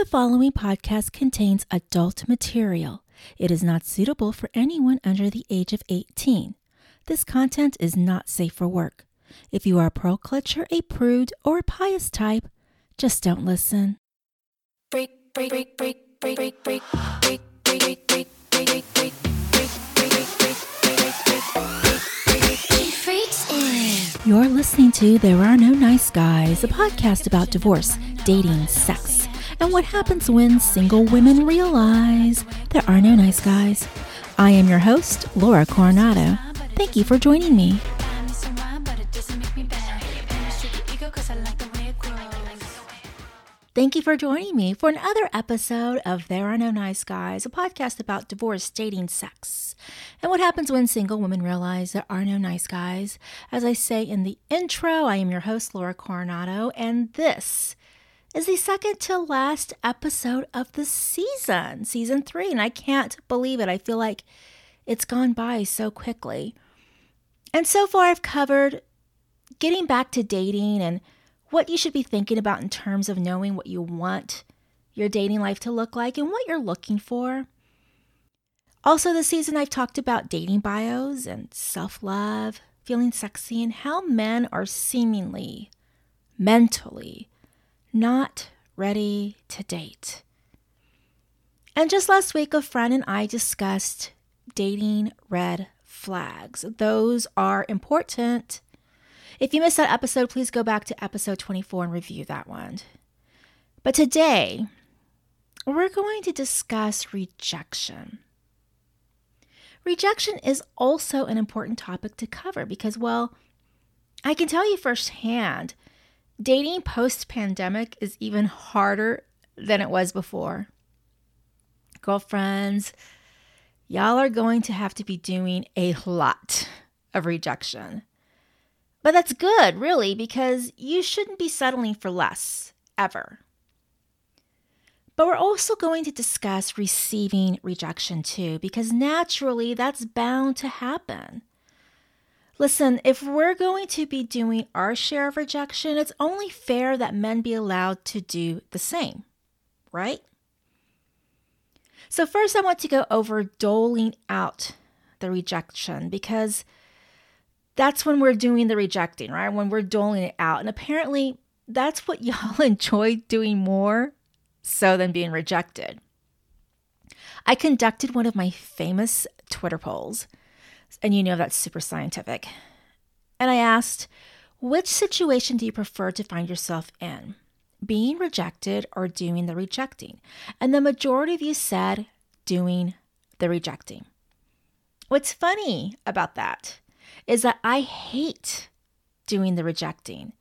The following podcast contains adult material. It is not suitable for anyone under the age of 18. This content is not safe for work. If you are a pearl clutcher, a prude, or a pious type, just don't listen. break, break, break, break, break, break, break, break, break, break, break, You're listening to There Are No Nice Guys, a podcast about divorce, dating, sex, and what happens when single women realize there are no nice guys. I am your host, Laura Coronado. Thank you for joining me. Thank you for joining me for another episode of There Are No Nice Guys, a podcast about divorce, dating, sex, and what happens when single women realize there are no nice guys. As I say in the intro, I am your host, Laura Coronado, and this is the second to last episode of the season, season three, and I can't believe it. I feel like it's gone by so quickly. And so far, I've covered getting back to dating and what you should be thinking about in terms of knowing what you want your dating life to look like and what you're looking for. Also, this season, I've talked about dating bios and self love, feeling sexy, and how men are seemingly, mentally, not ready to date. And just last week, a friend and I discussed dating red flags. Those are important if you missed that episode, please go back to episode 24 and review that one. But today, we're going to discuss rejection. Rejection is also an important topic to cover because, well, I can tell you firsthand, dating post pandemic is even harder than it was before. Girlfriends, y'all are going to have to be doing a lot of rejection. But that's good, really, because you shouldn't be settling for less, ever. But we're also going to discuss receiving rejection too, because naturally that's bound to happen. Listen, if we're going to be doing our share of rejection, it's only fair that men be allowed to do the same, right? So, first, I want to go over doling out the rejection because that's when we're doing the rejecting, right? When we're doling it out. And apparently, that's what y'all enjoy doing more so than being rejected. I conducted one of my famous Twitter polls, and you know that's super scientific. And I asked, which situation do you prefer to find yourself in? Being rejected or doing the rejecting? And the majority of you said doing the rejecting. What's funny about that is that I hate doing the rejecting.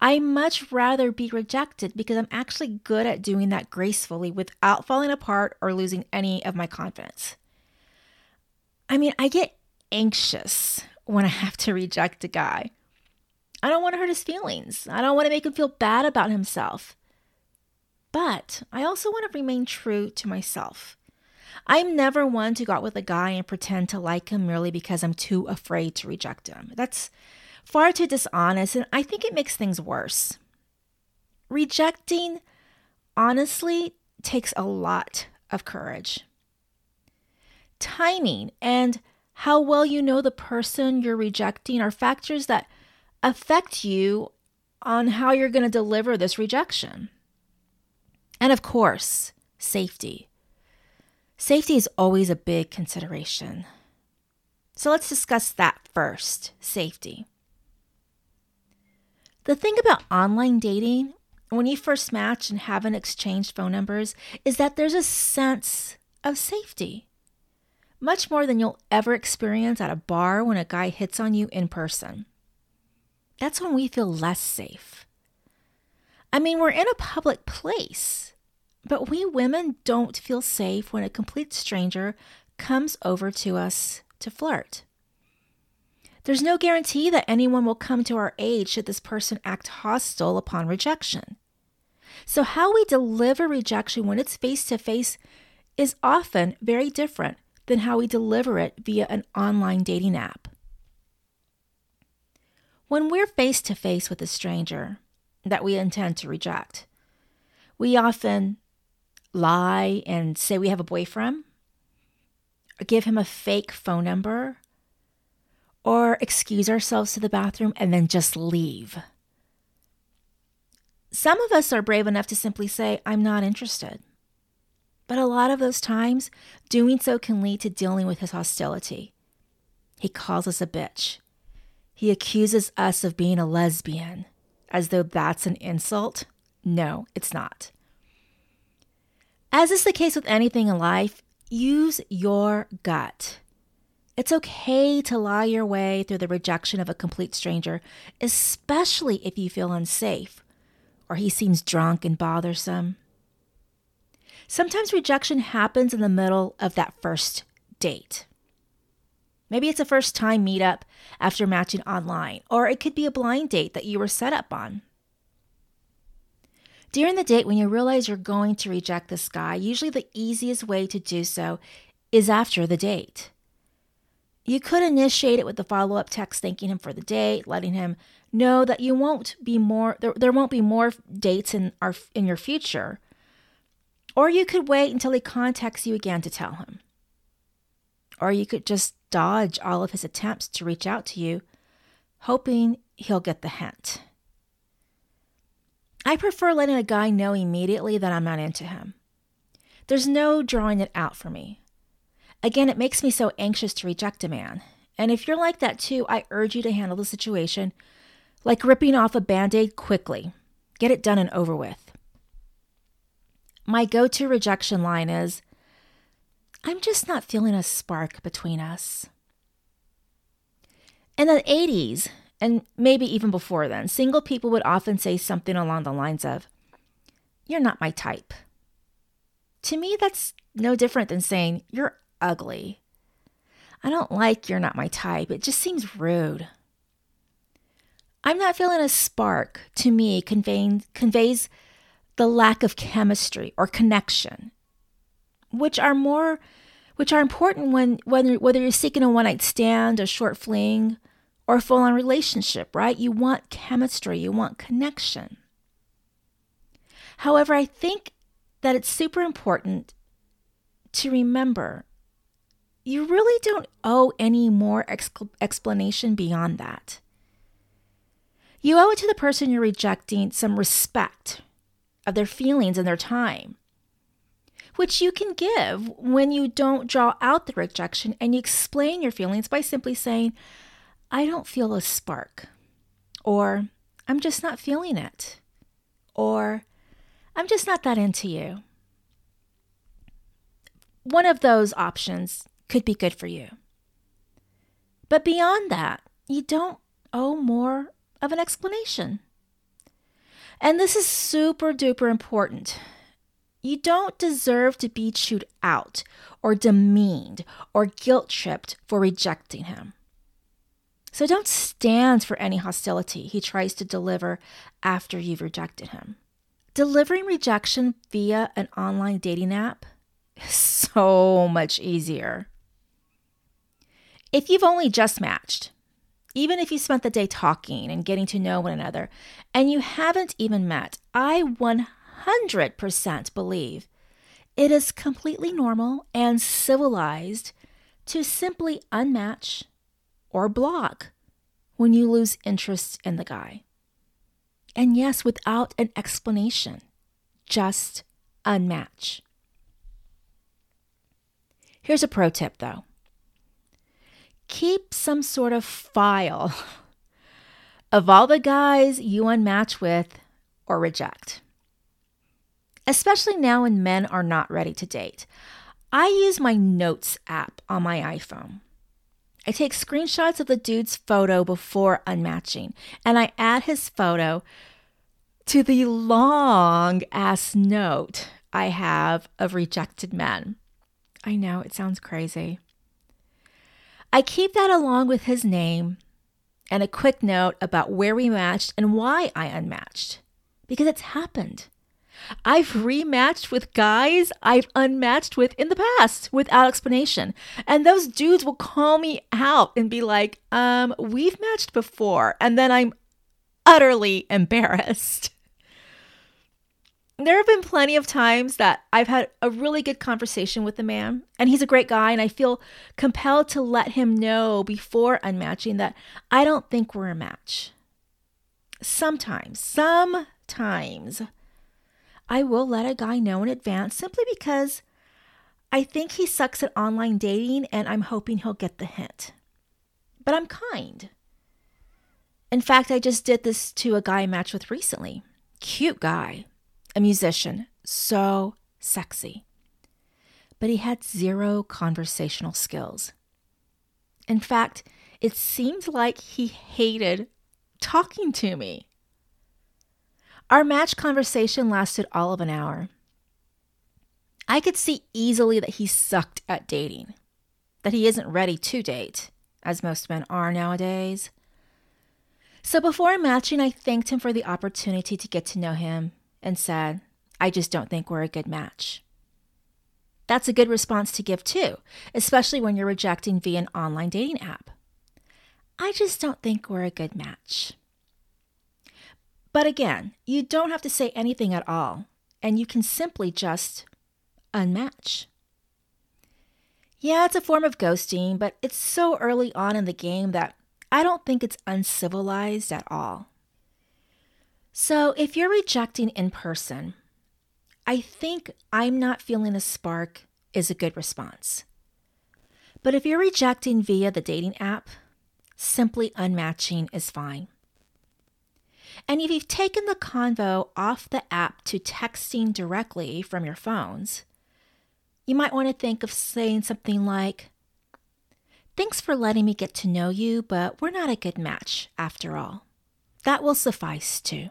I much rather be rejected because I'm actually good at doing that gracefully without falling apart or losing any of my confidence. I mean, I get anxious when I have to reject a guy. I don't want to hurt his feelings. I don't want to make him feel bad about himself. But I also want to remain true to myself. I'm never one to go out with a guy and pretend to like him merely because I'm too afraid to reject him. That's far too dishonest, and I think it makes things worse. Rejecting, honestly, takes a lot of courage. Timing and how well you know the person you're rejecting are factors that affect you on how you're going to deliver this rejection. And of course, safety. Safety is always a big consideration. So let's discuss that first safety. The thing about online dating, when you first match and haven't exchanged phone numbers, is that there's a sense of safety. Much more than you'll ever experience at a bar when a guy hits on you in person. That's when we feel less safe. I mean, we're in a public place. But we women don't feel safe when a complete stranger comes over to us to flirt. There's no guarantee that anyone will come to our aid should this person act hostile upon rejection. So, how we deliver rejection when it's face to face is often very different than how we deliver it via an online dating app. When we're face to face with a stranger that we intend to reject, we often lie and say we have a boyfriend, or give him a fake phone number, or excuse ourselves to the bathroom and then just leave. Some of us are brave enough to simply say, I'm not interested. But a lot of those times, doing so can lead to dealing with his hostility. He calls us a bitch. He accuses us of being a lesbian, as though that's an insult. No, it's not. As is the case with anything in life, use your gut. It's okay to lie your way through the rejection of a complete stranger, especially if you feel unsafe or he seems drunk and bothersome. Sometimes rejection happens in the middle of that first date. Maybe it's a first time meetup after matching online, or it could be a blind date that you were set up on. During the date, when you realize you're going to reject this guy, usually the easiest way to do so is after the date. You could initiate it with the follow up text thanking him for the date, letting him know that you won't be more there, there won't be more dates in our in your future. Or you could wait until he contacts you again to tell him. Or you could just dodge all of his attempts to reach out to you, hoping he'll get the hint. I prefer letting a guy know immediately that I'm not into him. There's no drawing it out for me. Again, it makes me so anxious to reject a man. And if you're like that too, I urge you to handle the situation like ripping off a band aid quickly. Get it done and over with. My go to rejection line is I'm just not feeling a spark between us. In the 80s, and maybe even before then, single people would often say something along the lines of, You're not my type. To me, that's no different than saying, You're ugly. I don't like you're not my type. It just seems rude. I'm not feeling a spark to me conveying, conveys the lack of chemistry or connection, which are more which are important when whether whether you're seeking a one-night stand, a short fling, or a full-on relationship, right? You want chemistry, you want connection. However, I think that it's super important to remember you really don't owe any more explanation beyond that. You owe it to the person you're rejecting some respect of their feelings and their time, which you can give when you don't draw out the rejection and you explain your feelings by simply saying, I don't feel a spark, or I'm just not feeling it, or I'm just not that into you. One of those options could be good for you. But beyond that, you don't owe more of an explanation. And this is super duper important. You don't deserve to be chewed out or demeaned or guilt tripped for rejecting him. So don't stand for any hostility he tries to deliver after you've rejected him. Delivering rejection via an online dating app is so much easier. If you've only just matched, even if you spent the day talking and getting to know one another, and you haven't even met, I 100% believe it is completely normal and civilized to simply unmatch or block when you lose interest in the guy. And yes, without an explanation, just unmatch. Here's a pro tip though keep some sort of file of all the guys you unmatch with or reject. Especially now when men are not ready to date. I use my Notes app on my iPhone. I take screenshots of the dude's photo before unmatching, and I add his photo to the long ass note I have of rejected men. I know it sounds crazy. I keep that along with his name and a quick note about where we matched and why I unmatched. Because it's happened. I've rematched with guys I've unmatched with in the past without explanation. And those dudes will call me out and be like, um, we've matched before. And then I'm utterly embarrassed. there have been plenty of times that I've had a really good conversation with a man, and he's a great guy, and I feel compelled to let him know before unmatching that I don't think we're a match. Sometimes, sometimes, I will let a guy know in advance simply because I think he sucks at online dating and I'm hoping he'll get the hint. But I'm kind. In fact, I just did this to a guy I matched with recently. Cute guy, a musician, so sexy. But he had zero conversational skills. In fact, it seemed like he hated talking to me. Our match conversation lasted all of an hour. I could see easily that he sucked at dating, that he isn't ready to date, as most men are nowadays. So before matching, I thanked him for the opportunity to get to know him and said, I just don't think we're a good match. That's a good response to give too, especially when you're rejecting via an online dating app. I just don't think we're a good match. But again, you don't have to say anything at all, and you can simply just unmatch. Yeah, it's a form of ghosting, but it's so early on in the game that I don't think it's uncivilized at all. So if you're rejecting in person, I think I'm not feeling a spark is a good response. But if you're rejecting via the dating app, simply unmatching is fine. And if you've taken the convo off the app to texting directly from your phones, you might want to think of saying something like, Thanks for letting me get to know you, but we're not a good match after all. That will suffice too.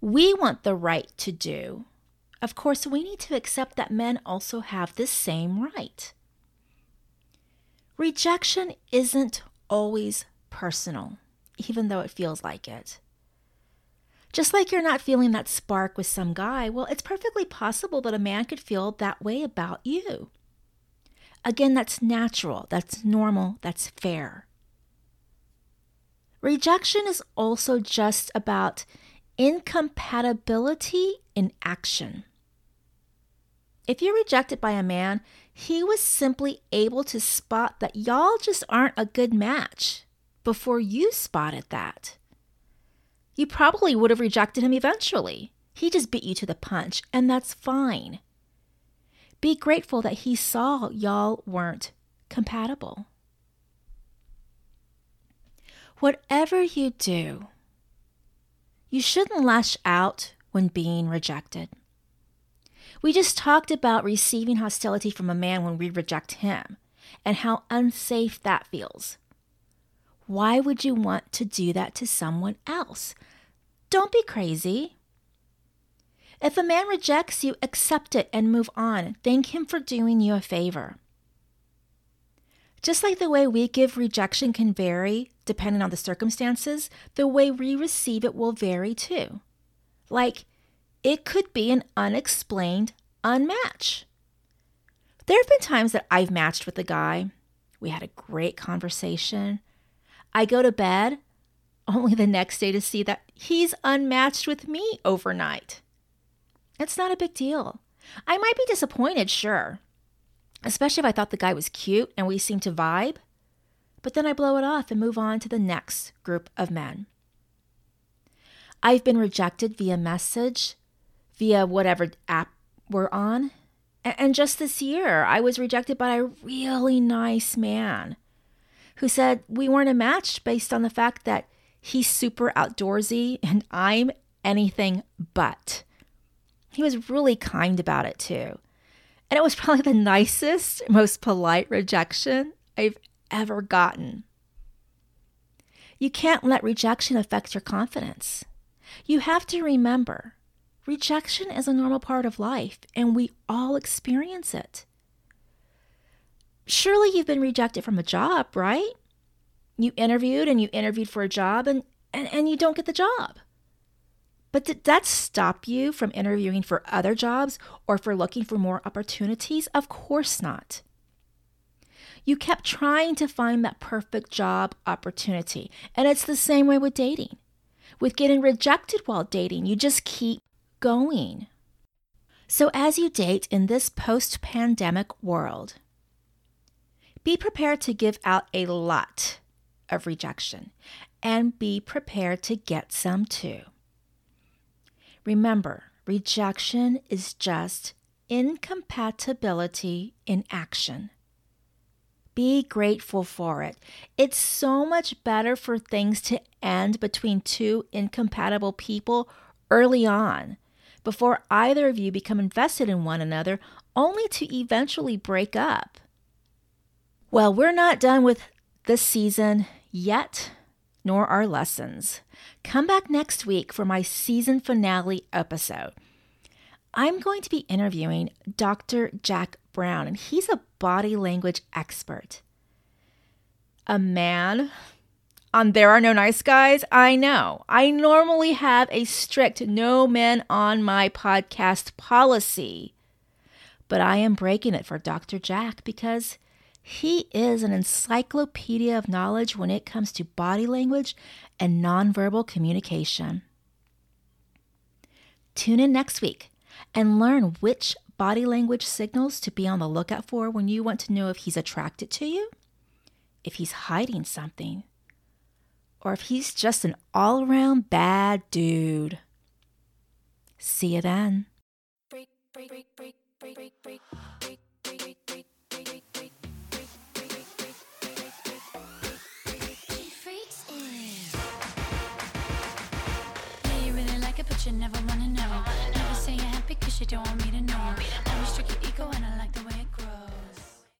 we want the right to do, of course, we need to accept that men also have this same right. Rejection isn't always personal, even though it feels like it. Just like you're not feeling that spark with some guy, well, it's perfectly possible that a man could feel that way about you. Again, that's natural, that's normal, that's fair. Rejection is also just about incompatibility in action. If you're rejected by a man, he was simply able to spot that y'all just aren't a good match before you spotted that you probably would have rejected him eventually. He just beat you to the punch, and that's fine. Be grateful that he saw y'all weren't compatible. Whatever you do, you shouldn't lash out when being rejected. We just talked about receiving hostility from a man when we reject him and how unsafe that feels. Why would you want to do that to someone else? Don't be crazy. If a man rejects you, accept it and move on. Thank him for doing you a favor. Just like the way we give rejection can vary depending on the circumstances, the way we receive it will vary too. Like, it could be an unexplained unmatch. There have been times that I've matched with a guy. We had a great conversation. I go to bed only the next day to see that he's unmatched with me overnight. It's not a big deal. I might be disappointed, sure, especially if I thought the guy was cute and we seemed to vibe, but then I blow it off and move on to the next group of men. I've been rejected via message, via whatever app we're on. And just this year, I was rejected by a really nice man who said we weren't a match based on the fact that He's super outdoorsy, and I'm anything but. He was really kind about it too. And it was probably the nicest, most polite rejection I've ever gotten. You can't let rejection affect your confidence. You have to remember Rejection is a normal part of life, and we all experience it. Surely you've been rejected from a job, right? You interviewed and you interviewed for a job and, and, and you don't get the job. But did that stop you from interviewing for other jobs or for looking for more opportunities? Of course not. You kept trying to find that perfect job opportunity. And it's the same way with dating. With getting rejected while dating, you just keep going. So, as you date in this post pandemic world, be prepared to give out a lot of rejection and be prepared to get some too. Remember, rejection is just incompatibility in action. Be grateful for it. It's so much better for things to end between two incompatible people early on, before either of you become invested in one another, only to eventually break up. Well, we're not done with this season yet, nor our lessons. Come back next week for my season finale episode. I'm going to be interviewing Dr. Jack Brown, and he's a body language expert. A man on There Are No Nice Guys? I know. I normally have a strict no men on my podcast policy, but I am breaking it for Dr. Jack because he is an encyclopedia of knowledge when it comes to body language and nonverbal communication. Tune in next week and learn which body language signals to be on the lookout for when you want to know if he's attracted to you, if he's hiding something, or if he's just an all around bad dude. See you then. Break, break, break, you don't want me to know.